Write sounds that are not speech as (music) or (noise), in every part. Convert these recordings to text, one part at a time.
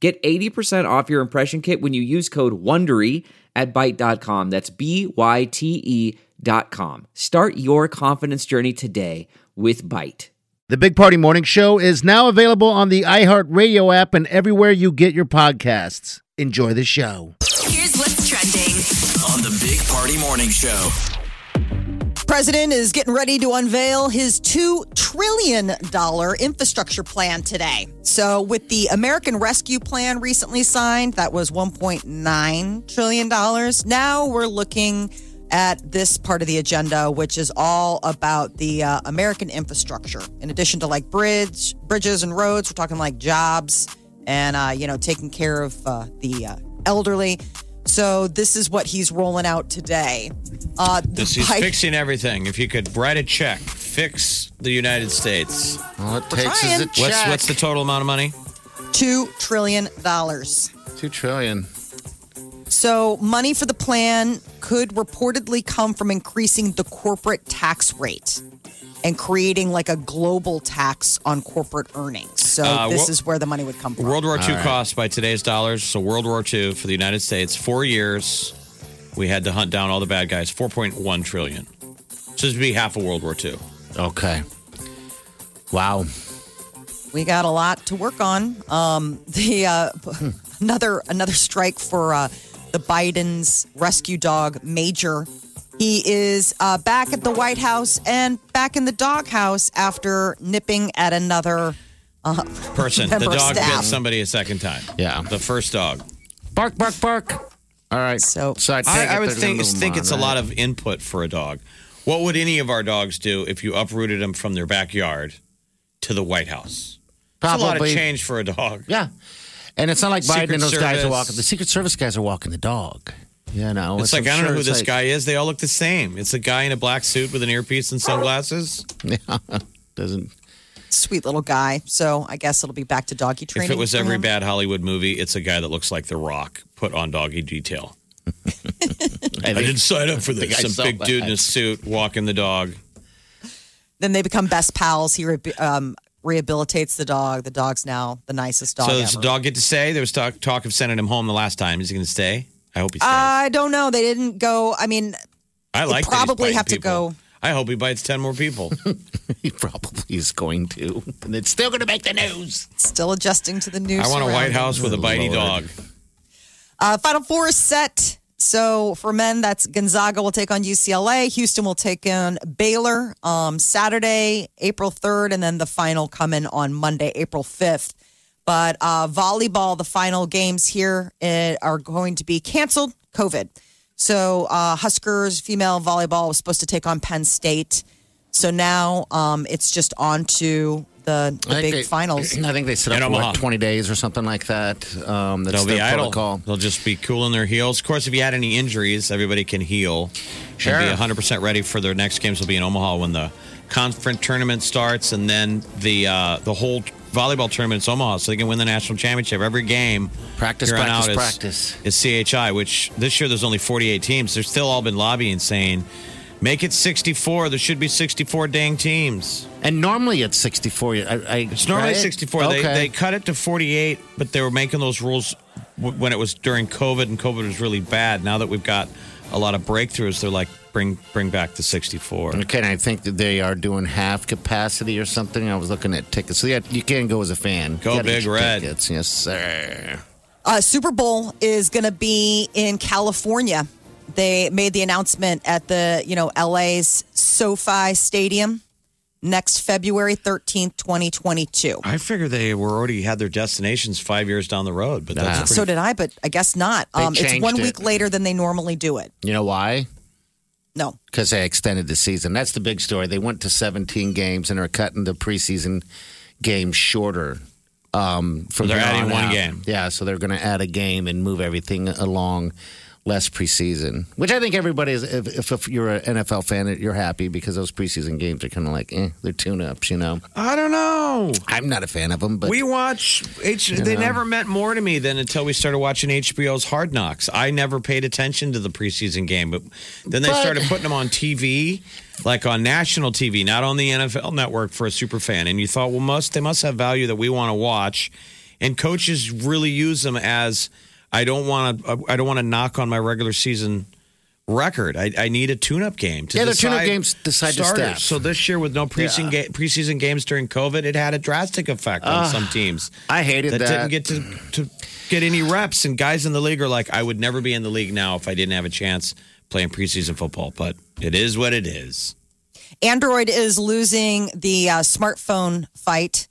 Get 80% off your impression kit when you use code WONDERY at Byte.com. That's B Y T E dot com. Start your confidence journey today with Byte. The Big Party Morning Show is now available on the iHeartRadio app and everywhere you get your podcasts. Enjoy the show. Here's what's trending. on the Big Party Morning Show. President is getting ready to unveil his $2 trillion infrastructure plan today. So, with the American Rescue Plan recently signed, that was $1.9 trillion. Now we're looking at this part of the agenda, which is all about the uh, American infrastructure. In addition to like bridge, bridges and roads, we're talking like jobs and, uh, you know, taking care of uh, the uh, elderly. So, this is what he's rolling out today. Uh, This he's Biden- fixing everything. If you could write a check, fix the United States. All it takes is a check. What's what's the total amount of money? $2 trillion. two trillion? So, money for the plan could reportedly come from increasing the corporate tax rate and creating like a global tax on corporate earnings. So, Uh, this wha- is where the money would come from. World War II cost by today's dollars. So World War II for the United States, four years, we had to hunt down all the bad guys. Four point one trillion. So this would be half of World War II. Okay. Wow. we got a lot to work on. Um, the uh, (laughs) another another strike for uh, the Biden's rescue dog Major. He is uh, back at the White House and back in the doghouse after nipping at another uh, Person, the dog staff. bit somebody a second time. Yeah. the first dog. Bark, bark, bark. All right. So- I, I, I would think think on, it's a lot of input for a dog. What would any of our dogs do if you uprooted them from their backyard to the White House? It's a lot of change for a dog. Yeah. And it's not like Biden Secret and those guys are walking. The Secret Service guys are walking the dog. You know, It's like I'm I don't know who this like- guy is. They all look the same. It's a guy in a black suit with an earpiece and sunglasses. (laughs) Yeah, doesn't. sweet little guy. So I guess it'll be back to doggy training. If it was every him. bad Hollywood movie, it's a guy that looks like The Rock put on doggy detail. (laughs) I didn't sign up for this. Some saw big dude in a suit walking the dog. then they become best pals. He re- um, rehabilitates the dog. The dog's now the nicest dog. so does ever. the dog get to stay? There was talk, talk of sending him home the last time. Is he going to stay? I hope he stays. I don't know. They didn't go. I mean, I like. that he's probably biting have to people. go- I hope he bites ten more people. (laughs) He probably is going to, and it's still going to make the news. still adjusting to the news. I want a White. House with a bitey Lord. dog. Uh, Final four is set. So for men, that's Gonzaga will take on UCLA. Houston will take on Baylor um, Saturday, April 3rd, and then the final coming on Monday, April 5th. But uh, volleyball, the final games here uh, are going to be canceled, COVID. So uh, Huskers female volleyball was supposed to take on Penn State. So now um, it's just on to the, the big they- finals. (clears throat) I think they set up for Omaha. what, 20 days or something like that. Um, that's They'll be their idle. protocol. They'll just be cooling their heels. Of course, if you had any injuries, everybody can heal Sure. and be 100% ready for their next games. Will be in Omaha when the conference tournament starts, and then the uh, the whole volleyball tournament is Omaha, so they can win the national championship. Every game, Practice, practice, practice. is, is CHI. Which this year there's only 48 teams. They've still all been lobbying, saying, "Make it 64. There should be 64 dang teams." And normally it's 64. I, I, It's normally right? 64. Okay. They, they cut it to 48, but they were making those rules w- when it was during COVID, and COVID was really bad. Now that we've got a lot of breakthroughs, they're like, bring bring back the 64. Okay, and I think that they are doing half capacity or something. I was looking at tickets. So yeah, you can go as a fan. Go Big Red. Tickets. Yes, sir. Uh, Super Bowl is going to be in California. They made the announcement at the you know LA's SoFi Stadium next February thirteenth, twenty twenty two. I figure they were already had their destinations five years down the road, but Nah. that's pretty, So did I, but I guess not. They Um, it's changed one it. week later than they normally do it. You know why? No, Because they extended the season. That's the big story. They went to 17 games and are cutting the preseason games shorter. Um, from they're here adding on one out. game. Yeah, so they're going to add a game and move everything along less preseason, which I think everybody is. If, if, if you're an NFL fan, you're happy because those preseason games are kind of like, eh, they're tune ups, you know. I don't know. I'm not a fan of them, but we watch H. They know. never meant more to me than until we started watching HBO's Hard Knocks. I never paid attention to the preseason game, but then they But- started putting them on TV, like on national TV, not on the NFL Network for a super fan. And you thought, well, must they must have value that we want to watch, and coaches really use them as I don't want to. I don't want to knock on my regular season record. I, I need a tune-up game to Yeah, the decide tune-up games decide the starters. staff. So this year with no preseason ga- preseason games during COVID, it had a drastic effect on some teams I hated that, that. didn't get to, to get any reps. And guys in the league are like, I would never be in the league now if I didn't have a chance playing preseason football. But it is what it is. Android is losing the uh, smartphone fight.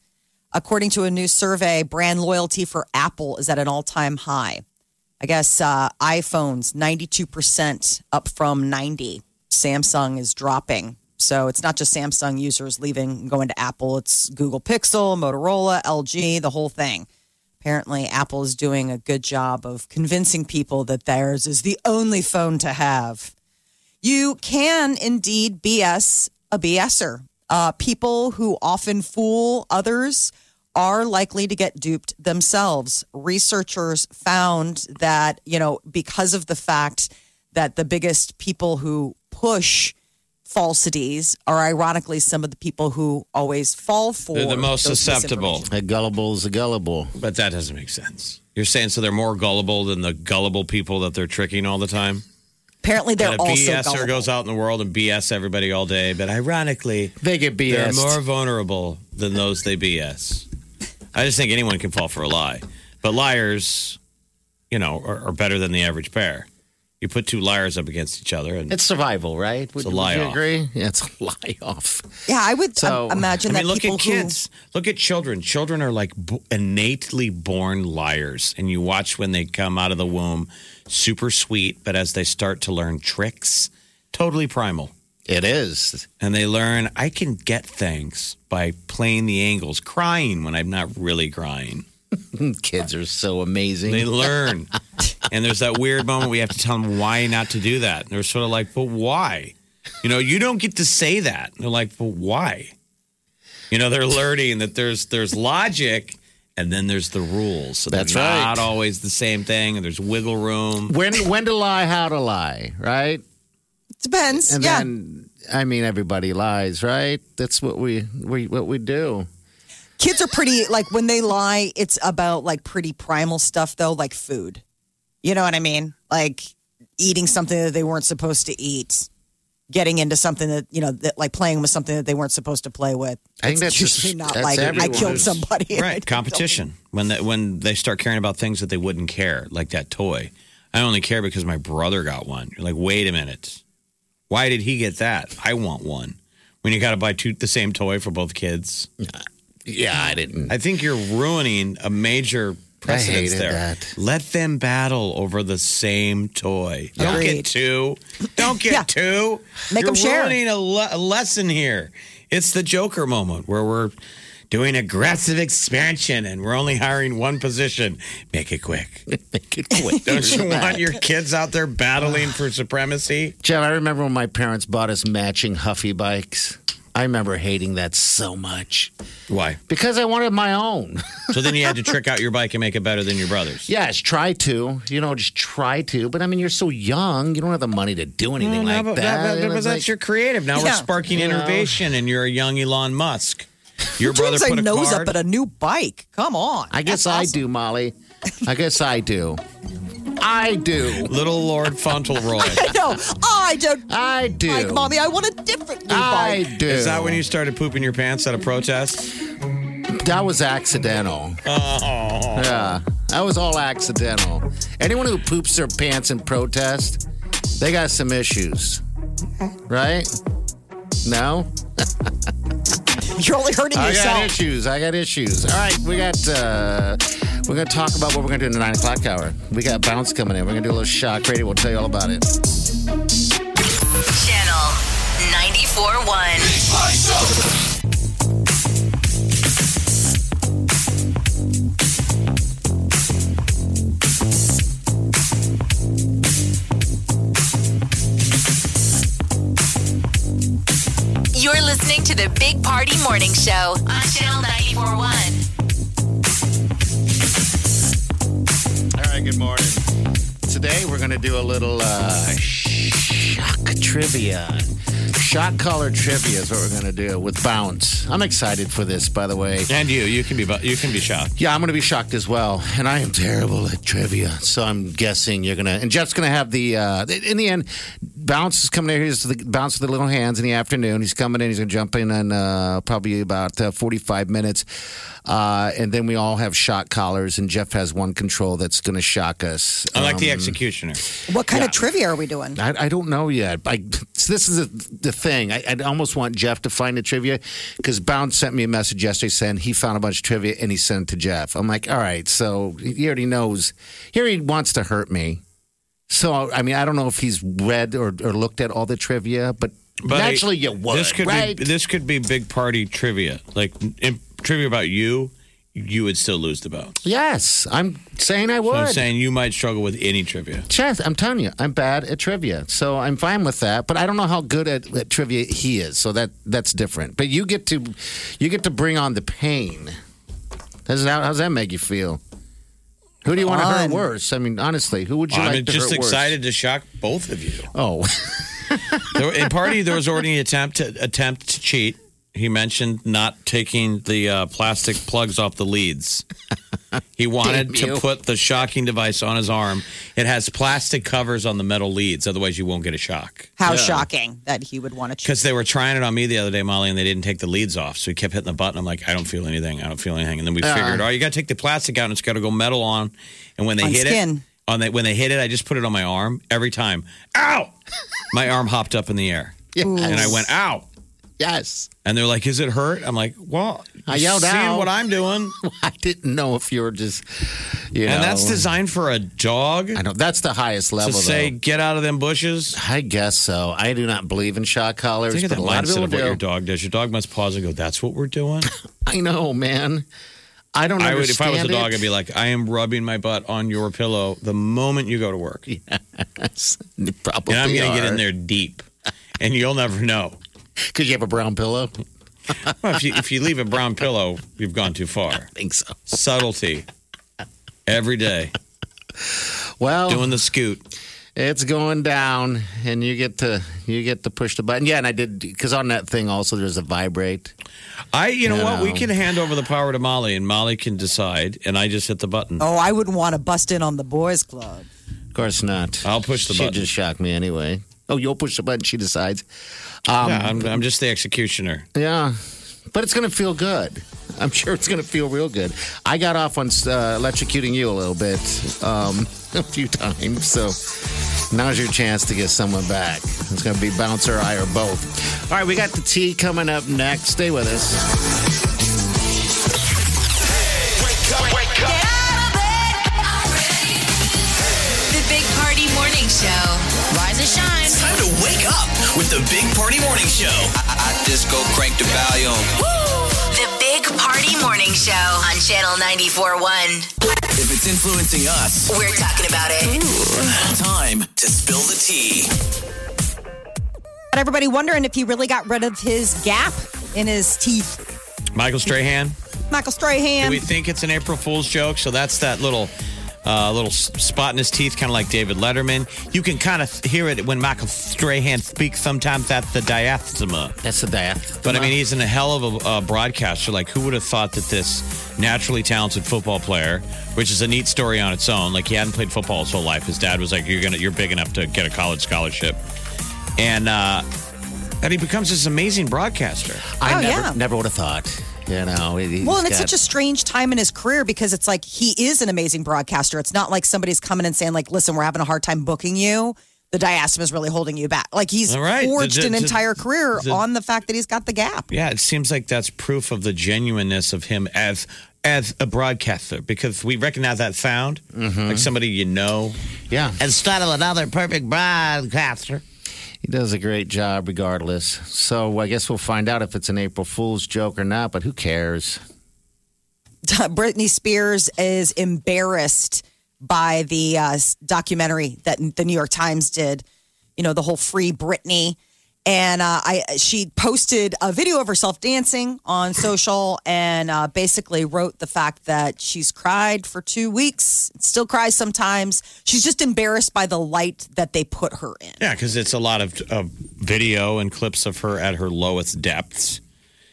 According to a new survey, brand loyalty for Apple is at an all time high. I guess uh, iPhones, 92% up from 90. Samsung is dropping. So it's not just Samsung users leaving going to Apple, it's Google Pixel, Motorola, LG, the whole thing. Apparently, Apple is doing a good job of convincing people that theirs is the only phone to have. You can indeed BS a BSer. Uh, people who often fool others are likely to get duped themselves. Researchers found that, you know, because of the fact that the biggest people who push falsities are ironically some of the people who always fall for They're the most susceptible. a gullible is a gullible. But that doesn't make sense. You're saying so they're more gullible than the gullible people that they're tricking all the time? Apparently, they're That a also BSer gullible. goes out in the world and BS everybody all day. But ironically, They get BS. they're more vulnerable than those they BS. I just think anyone can fall for a lie. But liars, you know, are, are better than the average pair. You put two liars up against each other, and It's survival, right? Would, a would lie you off. agree? Yeah, it's a lie off. Yeah, I would So, um, imagine I mean, that look people at kids. Look at children. Children are like b- innately born liars, and you watch when they come out of the womb, super sweet, but as they start to learn tricks, totally primal. It is. And they learn I can get things by playing the angles, crying when I'm not really crying. (laughs) Kids are so amazing. They learn. (laughs) and there's that weird moment we have to tell them why not to do that. And they're sort of like, but why? You know, you don't get to say that. And they're like, but why? You know, they're learning that there's there's logic and then there's the rules. So That's they're right. not always the same thing, and there's wiggle room. when when to lie, how to lie, right? depends. And yeah, then I mean everybody lies, right? That's what we we what we do. kids are pretty like when they lie. It's about like pretty primal stuff though, like food. You know what I mean? Like eating something that they weren't supposed to eat, getting into something that you know, that, like playing with something that they weren't supposed to play with. I think It's that's just- usually not that's like I killed somebody. (laughs) Right, competition. When they, when they start caring about things that they wouldn't care, like that toy. I only care because my brother got one. You're like, wait a minute. Why did he get that? I want one. When you got to buy two, the same toy for both kids. Yeah, I didn't. I think you're ruining a major precedence hated there. that. Let them battle over the same toy. Don't get two. Don't get Yeah. two. Make you're 'em share. ruining a, le- a lesson here. It's the Joker moment where we're doing aggressive expansion and we're only hiring one position. Make it quick. (laughs) Make it quick. (laughs) Don't you want (laughs) your kids out there battling for supremacy? Jeff, I remember when my parents bought us matching Huffy bikes. I remember hating that so much Why? because I wanted my own. (laughs) So then you had to trick out your bike and make it better than your brother's. yes, try to. You know, just try to. But I mean, you're so young. You don't have the money to do anything No, like but, that. but- And but it's that's like- your creative. Now we're Yeah. sparking You know. innovation, and you're a young Elon Musk. Your Who brother turns put a nose card. up at a new bike. Come on. I guess That's I awesome. do, Molly. I guess I do. (laughs) I do. Little Lord Fauntleroy. (laughs) I know. I don't. I do. Like, mommy, I want a different new I bike. do. Is that when you started pooping your pants at a protest? That was accidental. Oh. Yeah, that was all accidental. Anyone who poops their pants in protest, they got some issues, right? No, (laughs) (laughs) You're only hurting yourself. I got issues. I got issues. All right, we got. uh We're gonna talk about what we're gonna do in the nine o'clock hour. We got bounce coming in. We're gonna do a little shock radio. We'll tell you all about it. Channel 94.1. the Big Party Morning Show on Channel 941. All right, good morning. Today we're going to do a little uh, shock trivia. Shock collar trivia is what we're going to do with Bounce. I'm excited for this, by the way. And you, you can be you can be shocked. Yeah, I'm going to be shocked as well. And I am terrible at trivia. So I'm guessing you're going to. And Jeff's going to have the. Uh, in the end, Bounce is coming in. He's the Bounce with the little hands in the afternoon. He's coming in. He's going to jump in in uh, probably about uh, 45 minutes. Uh, and then we all have shock collars. And Jeff has one control that's going to shock us. I like the Um, executioner. What kind of trivia are we doing? I, I don't know yet. I, so this is the, the thing. I, I almost want Jeff to find the trivia because Bounce sent me a message yesterday saying he found a bunch of trivia and he sent it to Jeff. I'm like, all right, so he already knows. Here he wants to hurt me. So I mean, I don't know if he's read or, or looked at all the trivia, but, But naturally you would, This could right? be this could be big party trivia. Like in, trivia about you, you would still lose the bounce. yes, I'm saying I So would. I'm saying you might struggle with any trivia. Chess, I'm telling you, I'm bad at trivia, so I'm fine with that. But I don't know how good at, at trivia he is, so that that's different. But you get to you get to bring on the pain. How's that, how's that make you feel? Who do you want to hurt worse? I mean, honestly, who would you I'm like to just hurt worse? excited to shock both of you. Oh, There, in party, there was already an attempt to, attempt to cheat. He mentioned not taking the uh, plastic plugs off the leads. He (laughs) wanted to put the shocking device on his arm. It has plastic covers on the metal leads, otherwise you won't get a shock. How shocking that he would want to choose. Because they were trying it on me the other day, Molly, and they didn't take the leads off. So he kept hitting the button. I'm like, I don't feel anything. I don't feel anything. And then we figured, oh, you got to take the plastic out and it's got to go metal on. And when they On hit skin. it, on the, when they hit it, I just put it on my arm every time. Ow! (laughs) my arm hopped up in the air. yes. And I went, ow. Yes. And they're like, "Is it hurt?" I'm like, "Well, I yelled seeing out. what I'm doing." (laughs) I didn't know if you were just, you know. and that's designed for a dog I know that's the highest level. to say, though. "Get out of them bushes." I guess so. I do not believe in shock collars, Think of that a lot of mindset of what do. your dog does. Your dog must pause and go, "That's what we're doing." (laughs) I know, man. I don't I would, if I was a dog, it. I'd be like, "I am rubbing my butt on your pillow the moment you go to work, (laughs) Yes, probably and I'm going to get in there deep, and you'll never know." (laughs) because you have a brown pillow. (laughs) Well, if you if you leave a brown pillow, you've gone too far. I think so. Subtlety every day, Well, doing the scoot. it's going down, and you get to you get to push the button. Yeah, and I did because on that thing also there's a vibrate. I, you know You what? We can hand over the power to Molly, and Molly can decide, and I just hit the button. Oh, I wouldn't want to bust in on the boys' club. Of course not. I'll push the She button. She just shocked me anyway. Oh, you'll push the button. She decides. Um, yeah, I'm, I'm just the executioner. Yeah, but it's going to feel good. I'm sure it's going to feel real good. I got off on uh, electrocuting you a little bit um, (laughs) a few times, so now's your chance to get someone back. It's going to be bouncer, or I, or both. All right, we got the tea coming up next. Stay with us. The Big Party Morning Show. I, I just go crank the volume. The Big Party Morning Show on Channel 94.1. If it's influencing us, We're talking about it. time to spill the tea. Got everybody wondering if he really got rid of his gap in his teeth. Michael Strahan. Michael Do Strahan. we think it's an April Fool's joke? So that's that little. Uh, little spot in his teeth, kind of like David Letterman. You can kind of hear it when Michael Strahan speaks. Sometimes that's the diastema. That's the death. But I mean, he's in a hell of a uh, broadcaster. Like, who would have thought that this naturally talented football player, which is a neat story on its own, like he hadn't played football his whole life. His dad was like, "You're gonna, you're big enough to get a college scholarship," and uh, that he becomes this amazing broadcaster. I Oh, never, yeah. never would have thought. You know, Well, and it's got- such a strange time in his career because it's like he is an amazing broadcaster. It's not like somebody's coming and saying, like, listen, we're having a hard time booking you. The diastema is really holding you back. Like he's right. forged The- an the- entire career the- on the fact that he's got the gap. Yeah, it seems like that's proof of the genuineness of him as as a broadcaster because we recognize that sound, mm-hmm. like somebody you know. yeah. Instead of another perfect broadcaster. He does a great job regardless. So I guess we'll find out if it's an April Fool's joke or not, but who cares? (laughs) Britney Spears is embarrassed by the uh, documentary that the New York Times did. You know, the whole Free Britney. And uh, I she posted a video of herself dancing on social and uh, basically wrote the fact that she's cried for two weeks, still cries sometimes. She's just embarrassed by the light that they put her in. Yeah, because it's a lot of, of video and clips of her at her lowest depths,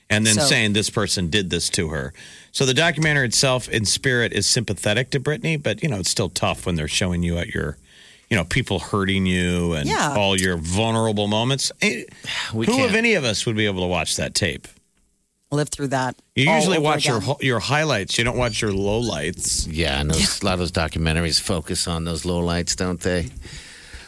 and then So- saying this person did this to her. So the documentary itself, in spirit, is sympathetic to Britney, but you know it's still tough when they're showing you at your, you know, people hurting you and Yeah. all your vulnerable moments. Eh, (sighs) We Who can't. of any of us would be able to watch that tape? Live through that. You usually watch your again. ho- your highlights. You don't watch your lowlights. Yeah, and those, a lot of those documentaries focus on those low lights, don't they?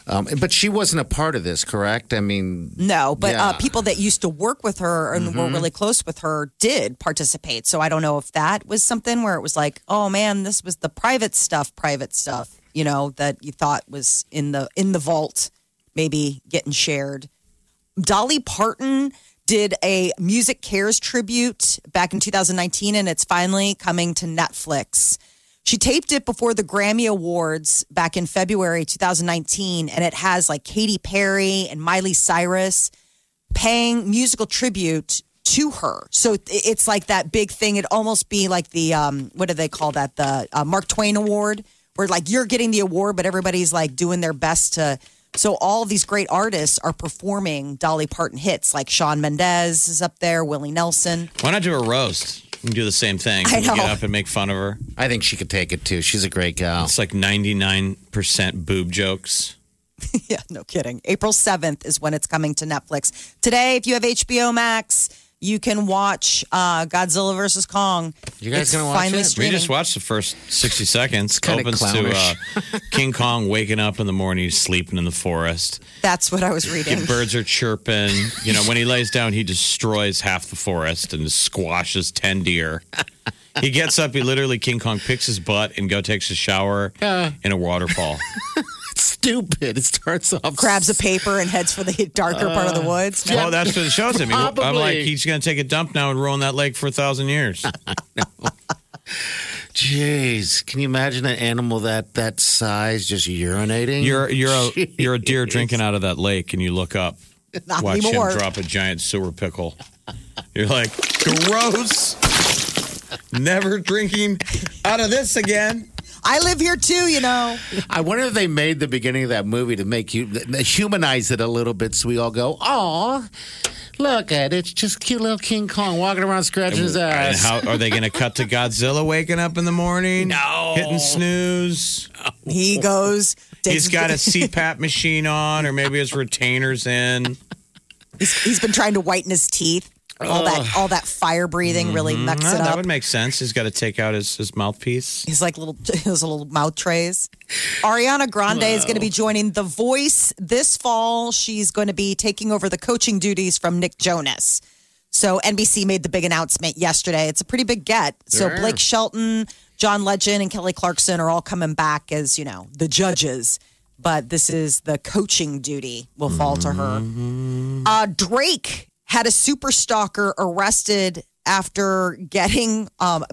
Um, but she wasn't a part of this, correct? I mean, No, but uh, Yeah. Mm-hmm. people that used to work with her and were really close with her did participate. So I don't know if that was something where it was like, oh man, this was the private stuff, private stuff, you know, that you thought was in the in the vault, maybe getting shared. Dolly Parton did a MusiCares tribute back in 2019, and it's finally coming to Netflix. She taped it before the Grammy Awards back in February 2019, and it has like Katy Perry and Miley Cyrus paying musical tribute to her. So it's like that big thing. It'd almost be like the um, what do they call that? The uh, Mark Twain Award, where like you're getting the award, but everybody's like doing their best to. So all these great artists are performing Dolly Parton hits, like Shawn Mendes is up there, Willie Nelson. Why not do a roast? And do the same thing. I you know. Get up and make fun of her. I think she could take it too. She's a great gal. It's like ninety nine percent boob jokes. (laughs) Yeah, no kidding. April 7th is when it's coming to Netflix. Today, if you have HBO Max, you can watch uh, Godzilla versus Kong. You guys It's gonna watch finally it? We We just watched the first 60 (laughs) seconds. kinda Opens to uh. (laughs) King Kong waking up in the morning, he's sleeping in the forest. That's what I was reading. Birds are chirping. You know, when he lays down, he destroys half the forest and squashes 10 deer. (laughs) He gets up, he literally, King Kong picks his butt and go takes a shower Yeah. in a waterfall. It's stupid. It starts off grabs a paper and heads for the darker part of the uh, woods. Oh, that's what it shows him. He- I'm like, he's going to take a dump now and ruin that lake for a thousand years. (laughs) Jeez, can you imagine an animal that that size just urinating? You're you're a you're a deer drinking out of that lake, and you look up, (laughs) Not watch anymore. him drop a giant sewer pickle. You're like, gross. Never drinking out of this again. I live here too, you know. I wonder if they made the beginning of that movie to make you humanize it a little bit, so we all go, "Oh, look at it! It's just cute little King Kong walking around scratching his And ass." how are they going to cut to Godzilla waking up in the morning? No. hitting snooze. He goes. He's got a CPAP machine on, or maybe his retainers in. he's, he's been trying to whiten his teeth. All that, all that fire breathing really mucks Ah, it that up. would make sense. He's got to take out his, his mouthpiece. He's like little (laughs) his little mouth trays. Ariana Grande is going to be joining The Voice this fall. She's going to be taking over the coaching duties from Nick Jonas. So NBC made the big announcement yesterday. It's a pretty big get. So Sure. Blake Shelton, John Legend, and Kelly Clarkson are all coming back as you know the judges. But this is the coaching duty will fall to her. Uh, Drake had a super stalker arrested after getting um,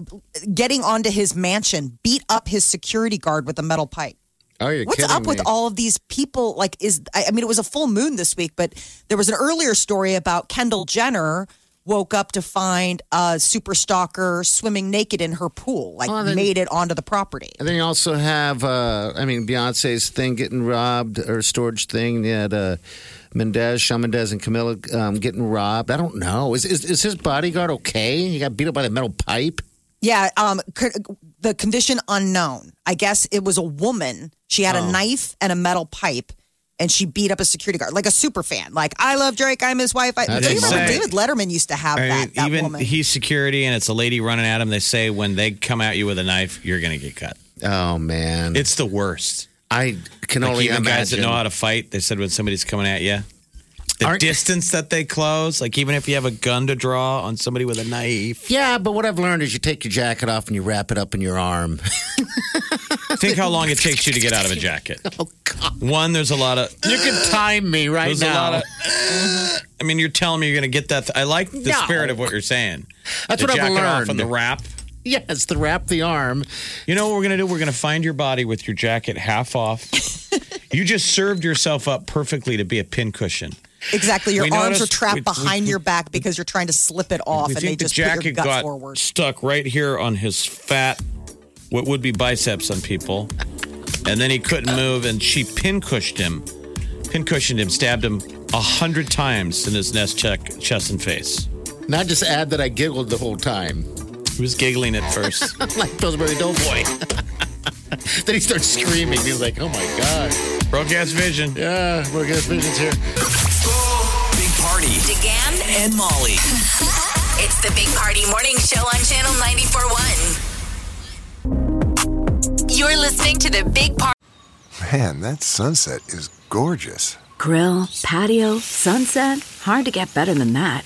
getting onto his mansion, beat up his security guard with a metal pipe. oh, you're What's kidding up with all of these people? Like, is I I mean, it was a full moon this week, but there was an earlier story about Kendall Jenner woke up to find a super stalker swimming naked in her pool, like Oh, then- made it onto the property. And then you also have, uh, I mean, Beyonce's thing getting robbed, or storage thing. You had uh, Mendes, Shawn Mendes, and Camila um, getting robbed. I don't know. Is, is is his bodyguard okay? He got beat up by the metal pipe. Yeah, um, the condition unknown. I guess it was a woman. She had Oh. a knife and a metal pipe, and she beat up a security guard, like a super fan. Like I love Drake, I'm his wife. I, That's do you remember. David Letterman used to have I mean, that, that even woman? he's security and it's a lady running at him. They say when they come at you with a knife, you're going to get cut. Oh man, It's the worst. I can Like only even imagine. guys that know how to fight, they said when somebody's coming at you, the Aren't- distance that they close, like even if you have a gun to draw on somebody with a knife, yeah, but what I've learned is you take your jacket off and you wrap it up in your arm. (laughs) think how long it takes you to get out of a jacket. (laughs) oh God, One, there's a lot of you can time me right there's now. a lot of. I mean, you're telling me you're going to get that. I like the No. spirit of what you're saying. That's the what I've jacket off learned. and the wrap. (laughs) yes, to wrap the arm. You know what we're going to do? We're going to find your body with your jacket half off. (laughs) you just served yourself up perfectly to be a pincushion. Exactly. Your We arms are noticed- trapped we- behind we- your back because you're trying to slip it off, and they the just put your jacket gut got forward. stuck right here on his fat, what would be biceps on people, and then he couldn't move, and she pin cushioned him, pincushioned him, stabbed him a hundred times in his nest check, chest and face. Not just add that I giggled the whole time. He was giggling at first. (laughs) like Pillsbury Doughboy. (laughs) then he starts screaming. He's like, oh my God. Broke ass vision. Yeah, we're good visions here. Big Party, DeGan and Molly. (laughs) It's the Big Party Morning Show on Channel 94.1. You're listening to the Big Party. Man, that sunset is gorgeous. Grill, patio, sunset. Hard to get better than that.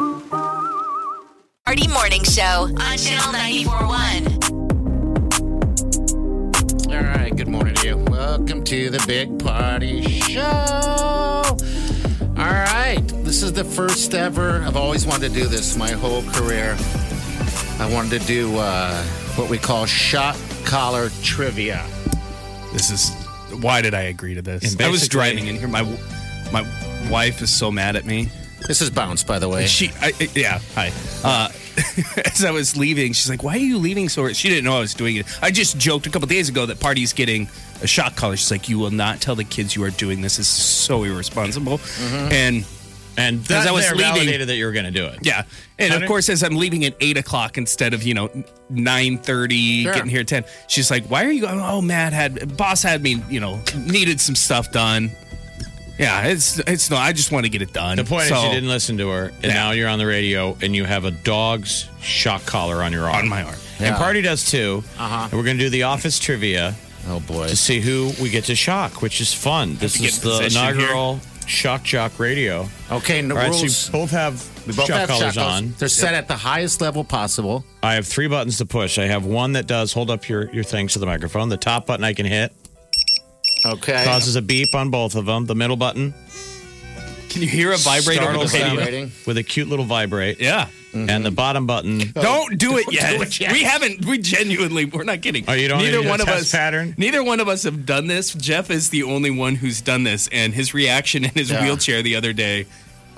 Party Morning Show on Channel 94.1. All right, good morning to you. Welcome to the Big Party Show. All right, this is the first ever. I've always wanted to do this my whole career. I wanted to do uh, what we call shot collar trivia. This is why did I agree to this? I was driving in here. My my wife is so mad at me. This is Bounce, by the way. She, I, I- yeah, hi. Uh, (laughs) as I was leaving, she's like, "Why are you leaving so?" early?" She didn't know I was doing it. I just joked a couple days ago that party's getting a shot collar. She's like, "You will not tell the kids you are doing this. This is so irresponsible." Mm-hmm. And And As that, I was leaving- validated that you were going to do it. yeah, and of course, as I'm leaving at eight o'clock instead of you know nine thirty, Sure. getting here at ten, she's like, "Why are you going?" Oh, Matt had boss had me, you know, needed some stuff done. Yeah, it's it's no. I just want to get it done. The point So- is, you didn't listen to her, and Yeah. now you're on the radio, and you have a dog's shock collar on your arm. on my arm. And Yeah. Party does too. Uh-huh. And we're going to do the office trivia oh boy. to see who we get to shock, which is fun. This is the position here. inaugural Shock Jock Radio. Okay, no All right, rules. so you both have we both shock have collars shot on. They're set at the highest level possible. I have three buttons to push. I have one that does hold up your, your things to the microphone. The top button I can hit Okay. causes a beep on both of them. The middle button Can you hear a vibrate over startles the radio? Vibrating. with a cute little vibrate. Yeah. And the bottom button Don't do it yet. do it yet. We haven't. We genuinely. We're not kidding. Oh, you don't Neither need a one of test us. pattern? Neither one of us have done this. Jeff is the only one who's done this, and his reaction in his Yeah. wheelchair the other day.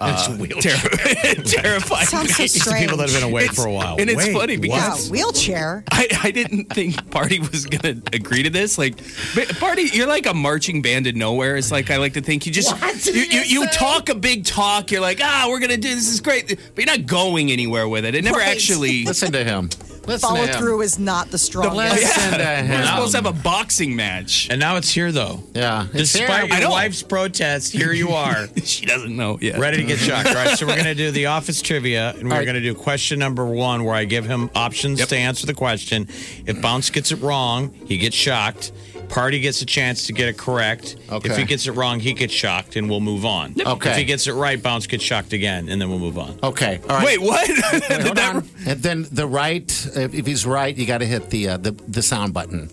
Uh, ter- (laughs) terrifying. Sounds so me. strange. people that have been away It's- for a while. and it's Wait, funny because- Yeah, wheelchair. I, I didn't think Party was gonna agree to this. Like, Party, you're like a marching band in nowhere. It's like I like to think you just you, you you, you talk a big talk. You're like, ah, we're gonna do this is great, but you're not going anywhere with it. It never Right. actually. Listen to him. Listen follow through is not the strongest. Listen (laughs) to We're supposed to have a boxing match. And now it's here, though. Yeah. Despite here. your wife's protest, here you are, (laughs) She doesn't know yet. ready to get (laughs) shocked. All right, so we're going to do the office trivia, and we're right. going to do question number one, where I give him options Yep. to answer the question. If Bounce gets it wrong, he gets shocked. Party gets a chance to get it correct. Okay. If he gets it wrong, he gets shocked, and we'll move on. Okay. If he gets it right, Bounce gets shocked again, and then we'll move on. Okay. All right. Wait, what? Wait, (laughs) hold That- on. And then the right, if, if he's right, you got to hit the, uh, the the sound button.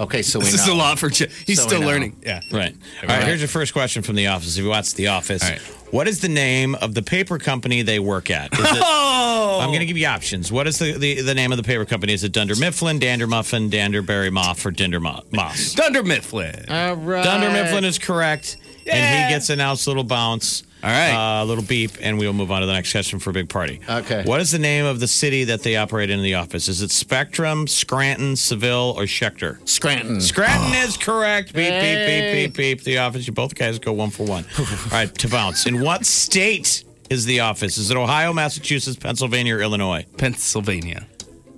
Okay, so we This is a lot for Jeff. He's So still learning. Yeah. Right. All right. Here's your first question from The Office. If you watch The Office, All right. What is the name of the paper company they work at? Is it, Oh. I'm going to give you options. What is the, the, the name of the paper company? Is it Dunder Mifflin, Dander Muffin, Danderberry Moff, or Dinder Mo- Moss? Dunder Mifflin. All right. Dunder Mifflin is correct, and he gets a nice little bounce. All right. Uh, a little beep, and we'll move on to the next question for a Big Party. Okay. What is the name of the city that they operate in the office? Is it Spectrum, Scranton, Seville, or Schechter? Scranton. Scranton ah. is correct. Beep, Hey. beep, beep, beep, beep. The office. You both guys go one for one. (laughs) All right, to bounce. In what state is the office? Is it Ohio, Massachusetts, Pennsylvania, or Illinois? Pennsylvania.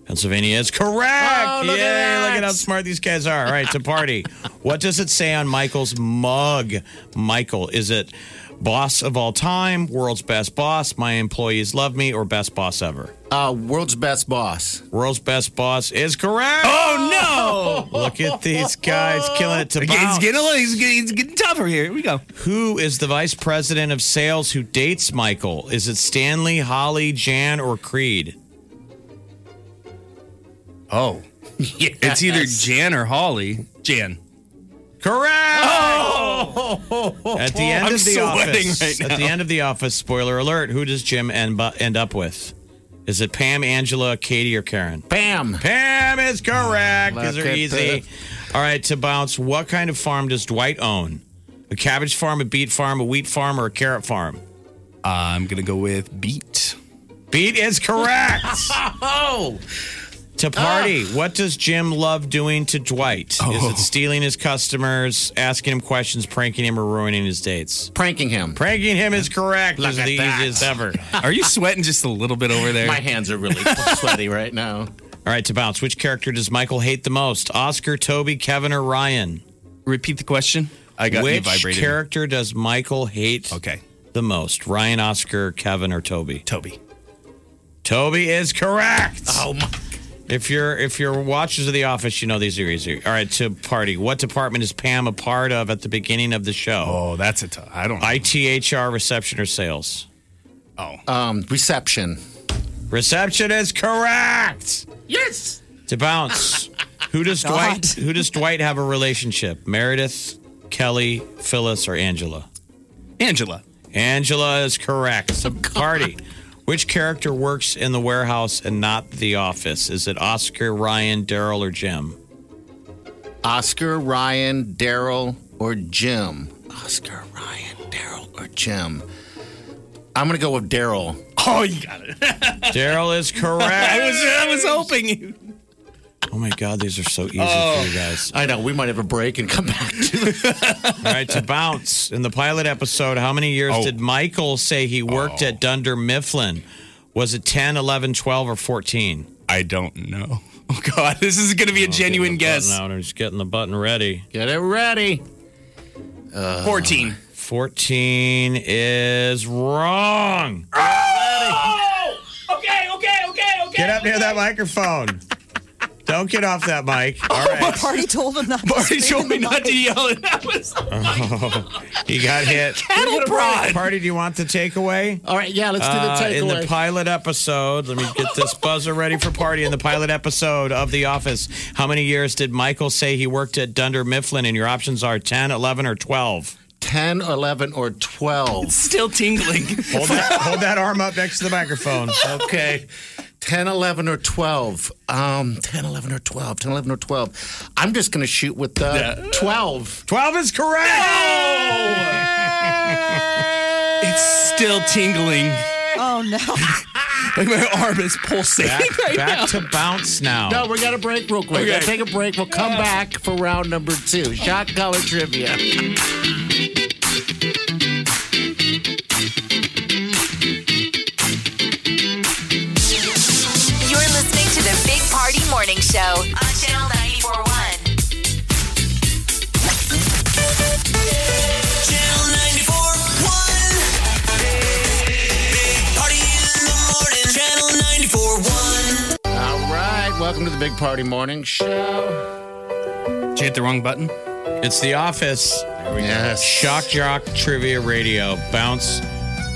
Pennsylvania is correct. Oh, look at Yay, that. look at how smart these guys are. All right, to party. (laughs) what does it say on Michael's mug? Michael, is it boss of all time, world's best boss, my employees love me, or best boss ever? Uh, world's best boss. World's best boss is correct. Oh no! (laughs) Look at these guys killing it to He's bounce. getting, a little, he's, getting, he's getting tougher here. Here we go. Who is the vice president of sales who dates Michael? Is it Stanley, Holly, Jan, or Creed? Oh, (laughs) it's either Jan or Holly. Jan. Correct. Oh! At the end I'm of the office, right at the end of the office, spoiler alert: Who does Jim end, bu- end up with? Is it Pam, Angela, Katie, or Karen? Pam. Pam is correct. These are easy. All right, to bounce. What kind of farm does Dwight own? A cabbage farm, a beet farm, a wheat farm, or a carrot farm? I'm gonna go with beet. Beet is correct. (laughs) Oh. To ah. party, what does Jim love doing to Dwight? Is Oh. it stealing his customers, asking him questions, pranking him, or ruining his dates? Pranking him. Pranking him is correct. Look are at the that. easiest ever. (laughs) Are you sweating just a little bit over there? My hands are really (laughs) sweaty right now. All right, to bounce, which character does Michael hate the most? Oscar, Toby, Kevin, or Ryan? Repeat the question. I got you which vibrating. character does Michael hate Okay, the most? Ryan, Oscar, Kevin, or Toby? Toby. Toby is correct. Oh my. If you're if you're watchers of The Office, you know these are easy. All right, to party. What department is Pam a part of at the beginning of the show? Oh, that's a tough. I don't. know. IT, HR, reception, or sales? oh, Um, reception. Reception is correct. Yes. To bounce. (laughs) who does Dwight who does Dwight have a relationship? Meredith, Kelly, Phyllis, or Angela? Angela. Angela is correct. To party. Which character works in the warehouse and not the office? Is it Oscar, Ryan, Darryl, or Jim? Oscar, Ryan, Darryl, or Jim? Oscar, Ryan, Darryl, or Jim? I'm gonna go with Darryl. Oh, you got it. (laughs) Darryl is correct. I was. I was hoping you. Oh my God, these are so easy Oh. for you guys. I know we might have a break and come back to (laughs) All right, to bounce. In the pilot episode, how many years Oh. did Michael say he worked oh. at Dunder Mifflin? Was it 10, 11, 12, or 14? I don't know. (laughs) Oh God, this is going to be a oh, genuine guess. Now just getting the button ready. get it ready. Uh, fourteen. 14 is wrong. Oh! Okay, okay, okay, okay. Get up near that microphone. Don't get off that mic. (laughs) All right. Party told him not to Marty told me not to yell. And that was (laughs) He got hit. (laughs) cattle prod. Party, do you want the takeaway? All right, yeah, let's do the Uh, in takeaway. the pilot episode, let me get this buzzer ready for party. In the pilot episode of The Office, how many years did Michael say he worked at Dunder Mifflin? And your options are 10, 11, or 12. 10, 11, or 12. Still tingling. Hold that, hold that arm up next to the microphone. Okay. 10, 11, or 12. Um, 10, 11, or 12. 10, 11, or 12. I'm just going to shoot with the 12. 12 is correct. it's still tingling. Oh no! (laughs) Like my arm is pulsating Back, (laughs) right back now. to bounce now. No, we got to break real quick. Okay. Gotta take a break. We'll come back for round number two. Shot color trivia. Show on Channel 941. Channel 94.1. Big Party in the morning. Channel 94.1. All right. Welcome to the Big Party Morning Show. Did you hit the wrong button? It's The Office. Yes. Shock Jock Trivia Radio. Bounce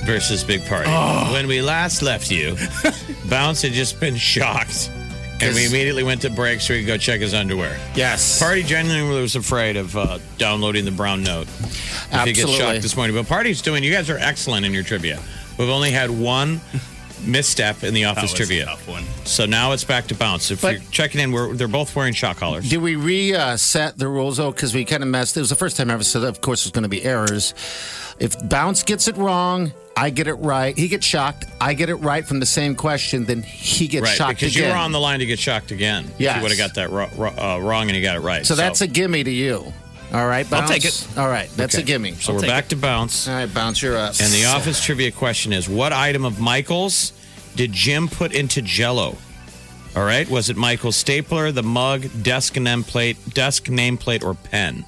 versus Big Party. Oh. When we last left you, (laughs) Bounce had just been shocked. And we immediately went to break so we could go check his underwear. Yes. Party genuinely was afraid of uh, downloading the brown note. If he gets Absolutely. shocked this morning. But Party's doing, you guys are excellent in your trivia. We've only had one (laughs) misstep in the That office was a trivia. tough one. So now it's back to bounce. If But- you're checking in, we're, they're both wearing shock collars. Did we reset the rules though? Because we kind of messed. It was the first time ever, so of course there's going to be errors. If Bounce gets it wrong, I get it right. He gets shocked. I get it right from the same question. Then he gets Right, shocked because again. you were on the line to get shocked again. Yeah, Yes. You would have got that ro- ro- uh, wrong and you got it right. so that's a gimme to you. All right, Bounce. I'll take it. All right, that's Okay. a gimme. So I'll we're back it. to bounce. All right, Bounce, you're up. And the office trivia question is what item of Michael's did Jim put into jello? All right. Was it Michael's stapler, the mug, desk nameplate, desk nameplate, or pen?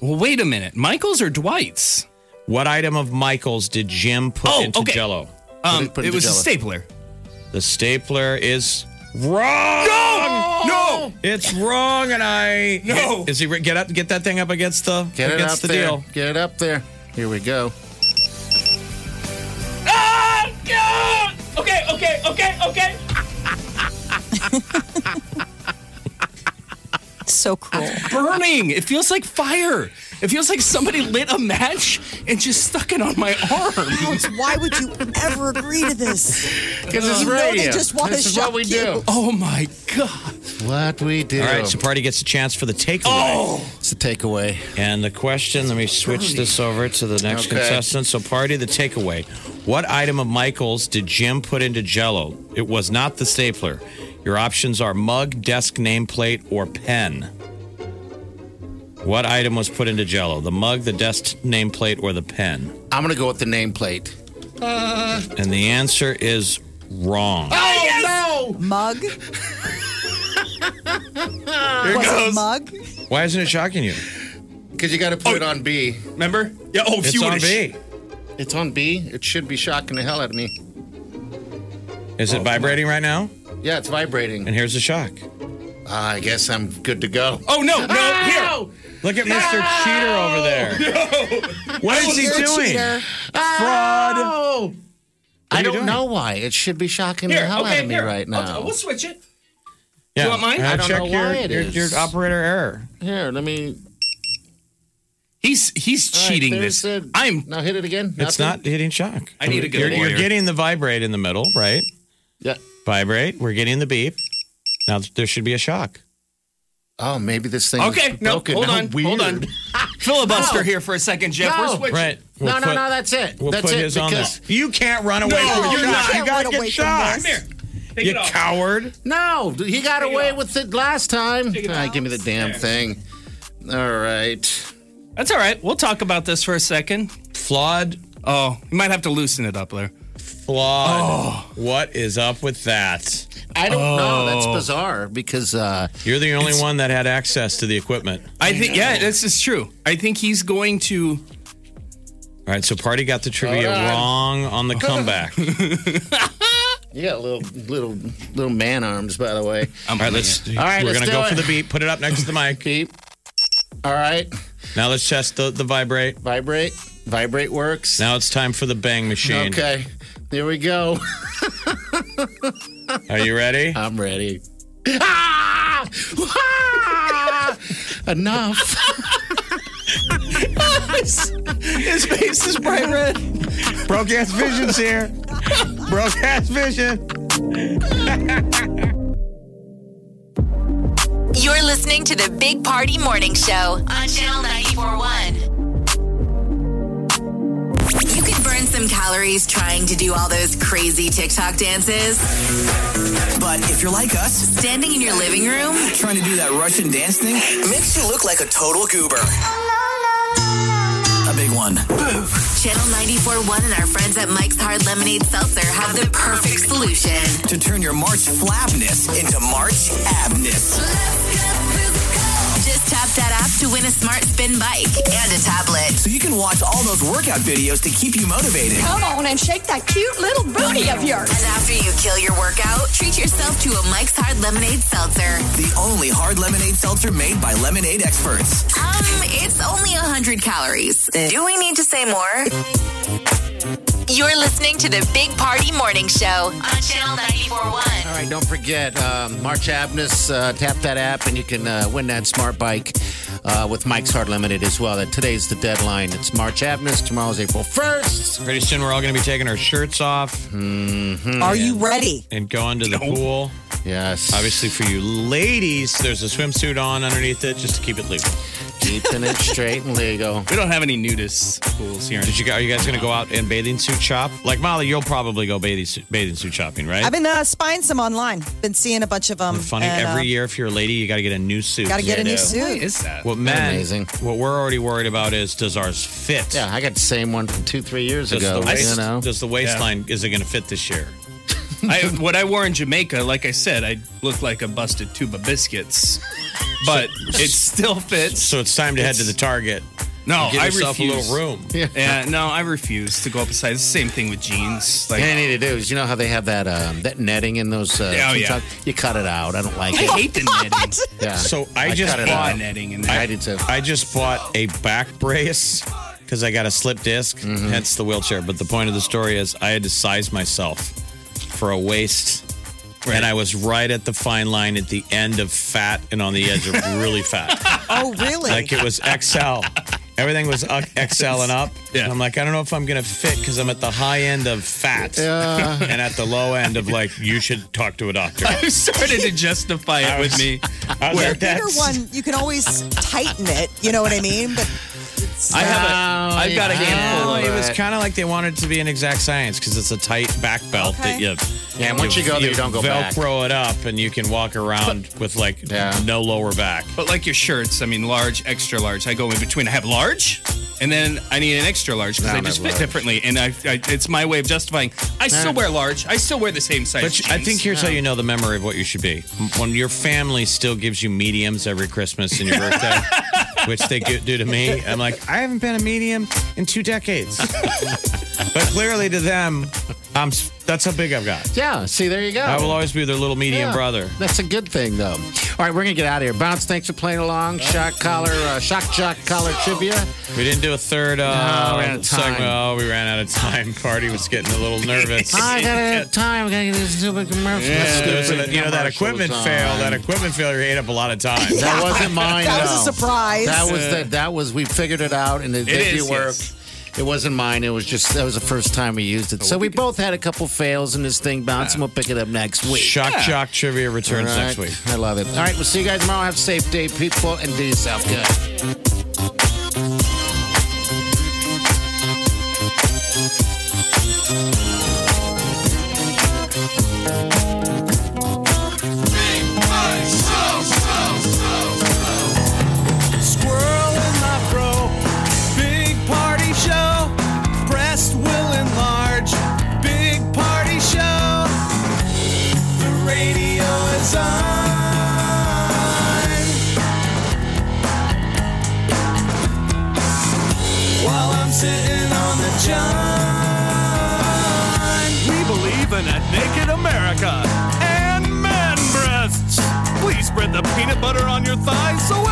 Well, wait a minute. Michael's or Dwight's? What item of Michael's did Jim put Oh, into okay. Jello? Um, it- put it it to was a Jell-O. stapler. The stapler is wrong. No! It's wrong, and I No. Is he get up? Get that thing up against the Get it up against the there. deal. Get it up there. Here we go. Ah! God! Okay, okay, okay, okay. (laughs) So cruel. Burning. It feels like fire. It feels like somebody lit a match and just stuck it on my arm. (laughs) Alex, why would you ever agree to this? Because it's You know they just wanna this is what we shock you. do. Oh my god. What we do. All right, so party gets a chance for the takeaway. Oh. it's a takeaway. And the question, let me switch this over to the next Okay. contestant. So, party, the takeaway. What item of Michael's did Jim put into Jello? It was not the stapler. Your options are mug, desk nameplate, or pen. What item was put into Jello? The mug, the desk nameplate, or the pen? I'm going to go with the nameplate. Uh, and the answer is wrong. Oh, oh no! Mug? (laughs) Here Was goes. it mug? Why isn't it shocking you? Because you got to put it oh. on B. Remember? Yeah. Oh, if It's you on B. It's on B. It should be shocking the hell out of me. Is it oh, vibrating right now? Yeah, it's vibrating. And here's the shock. Ah, I guess I'm good to go. Oh no, no, ah! here. Look at Mr. Cheater over there. (laughs) What is he doing? cheater. Fraud. Are I don't doing? know why. It should be shocking Here, the hell okay, out of me here. right I'll- now. we'll switch it. Yeah. You want mine? Uh, I don't check know your, why it your, is. your operator error. Here, let me. He's he's All right, cheating there's this. the- I'm Now hit it again. It's Nothing? not hitting shock. I need a good you're, you're getting the vibrate in the middle, right? Yeah. Vibrate. We're getting the beep. Now there should be a shock. Oh, maybe this thing. Okay, is no, broken. hold How on, hold on. weird. (laughs) Filibuster No. here for a second, Jeff. No. We're switching. Right. We'll no, no, put- no. That's it. We'll that's put it. his on because there. You can't run away No, from you're not. shock. You Can't gotta run get away from shocked. this. Come here. Take You it off. coward. no, he got Take it away off. with it last time. Take it All right, off. give me the damn There. thing. All right. That's all right. We'll talk about this for a second. Flawed. Oh, you might have to loosen it up there. Flawed. What is up with that? I don't know. That's Oh. bizarre because uh, You're the only one that had access to the equipment. I think, yeah, this is true. I think he's going to. All right, so Party got the trivia Hold on. wrong on the comeback. (laughs) you got little, little, little man arms, by the way. All right, let's. All right, we're let's gonna do go it. for the beat. Put it up next to the mic. (laughs) Beep. All right. Now let's test the, the vibrate. Vibrate. Vibrate works. Now it's time for the bang machine. Okay. There we go. Are you ready? I'm ready. Ah! Ah! Enough. His face is bright red. Broke ass vision's here. Broke ass vision. You're listening to the Big Party Morning Show on Channel 941. Some calories trying to do all those crazy TikTok dances. But if you're like us, Standing in your living room, trying to do that Russian dance thing makes you look like a total goober. A big one. Channel 941 and our friends at Mike's Hard Lemonade Seltzer have the perfect solution. To turn your March flabness into March abness. Just tap that app to win a smart spin bike and a tablet. So you can watch all those workout videos to keep you motivated. Come on and shake that cute little booty of yours. And after you kill your workout, treat yourself to a Mike's Hard Lemonade Seltzer. The only hard lemonade seltzer made by lemonade experts. Um, it's only 100 calories. Do we need to say more? You're listening to the Big Party Morning Show on Channel 941. All right, don't forget um, March Abness. Uh, tap that app, and you can uh, win that smart bike uh, with Mike's Hard Limited as well. That today's the deadline. It's March Abness. Tomorrow's April first. Pretty soon we're all going to be taking our shirts off Are you ready? and going to the pool. Yes, Obviously, for you ladies, there's a swimsuit on underneath it just to keep it legal. Keeping it straight and legal. We don't have any nudist pools here. Did you? Are you guys going to go out and bathing suit shop? Like Molly, you'll probably go bathing suit, bathing suit shopping, right? I've been uh, spying some online. Been seeing a bunch of them. Funny. and, Every uh, year, if you're a lady, you got to get a new suit. Got to get a new Why suit. is that? What men? Amazing. What we're already worried about is does ours fit? Yeah, I got the same one from two, three years Does ago. the, waist, you know, does the waistline is it going to fit this year? I, what I wore in Jamaica, like I said, I looked like a busted tube of biscuits, but it still fits. So it's time to head to the Target. No, Give I yourself a refuse. little room. Yeah. no, I refuse to go up a size. Same thing with jeans. Like, All you need to do is, you know how they have that um, that netting in those. Uh, oh, yeah. sometimes- You cut it out. I don't like I it. I hate the netting. (laughs) Yeah. (laughs) So I, just cut bought out. netting in I there. did too. I just bought a back brace because I got a slip disc, Mm-hmm. hence the wheelchair. But the point of the story is I had to size myself for a waist. And I was right at the fine line at the end of fat and on the edge of really fat. (laughs) Oh, really? Like it was XL. Everything was uh, XL and up. Yeah. And I'm like, I don't know if I'm going to fit because I'm at the high end of fat (laughs) and at the low end of like, you should talk to a doctor. (laughs) You started to justify it with me. I was the like, bigger one, you can always tighten it. You know what I mean? But it's, I have a, I've got a yeah. handful of it was But- kind of like they wanted it to be an exact science because it's a tight back belt that you. Yeah, and once you go there, you don't go back. Velcro it up, and you can walk around with like Yeah. no lower back. But like your shirts, I mean, large, extra large. I go in between. I have large, and then I need an extra large because No, I not just fit large. differently. And I, I, it's my way of justifying. I still wear large. I still wear the same size. But I jeans. think here's how you know the memory of what you should be. When your family still gives you mediums every Christmas and your (laughs) birthday, which they do to me, I'm like, I haven't been a medium in two decades. (laughs) but clearly to them, I'm. That's how big I've got. Yeah. See, there you go. I will always be their little medium Yeah. brother. That's a good thing, though. All right, we're gonna get out of here. Bounce, thanks for playing along. Shock collar, uh, shock jock collar trivia. We didn't do a third uh, No, we ran out of time. segment. Oh, we ran out of time. (laughs) Party was getting a little nervous. (laughs) I gotta have time. I gotta get this stupid commercial. There was a- you know that equipment on. fail. That equipment failure ate up a lot of time. That wasn't mine. (laughs) That was a surprise. That was the, that was we figured it out and it, did is, work. yes. It wasn't mine. It was just that was the first time we used it. So we both had a couple fails in this thing. Bounce, and we'll pick it up next week. Shock Jock Trivia returns All right. next week. I love it. All right, we'll see you guys tomorrow. Have a safe day, people, and do yourself good. Peanut butter on your thighs. So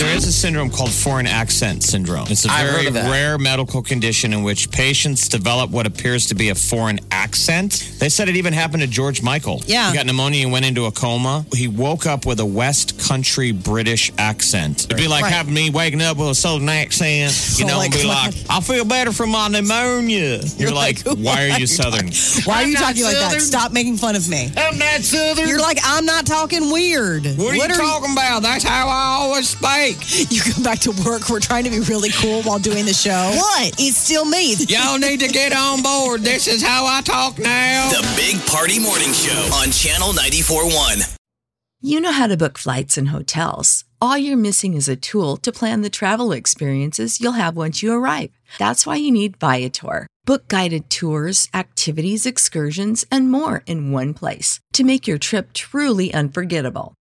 There is a syndrome called foreign accent syndrome. It's a I've very heard of that. rare medical condition in which patients develop what appears to be a foreign accent. They said it even happened to George Michael. Yeah. He got pneumonia and went into a coma. He woke up with a West Country British accent. It'd be like Right. having me waking up with a Southern accent, (laughs) you Oh know, my and be God. like, I feel better from my pneumonia. You're, like, like, why are you Southern? Why are you I'm not talking like that? Stop making fun of me. I'm not Southern. You're like, I'm not talking weird. What are you talking about? That's how I always speak. You come back to work. We're trying to be really cool while doing the show. What? It's still me. Y'all need to get on board. This is how I talk now. The Big Party Morning Show on Channel 94.1. You know how to book flights and hotels. All you're missing is a tool to plan the travel experiences you'll have once you arrive. That's why you need Viator. Book guided tours, activities, excursions, and more in one place to make your trip truly unforgettable.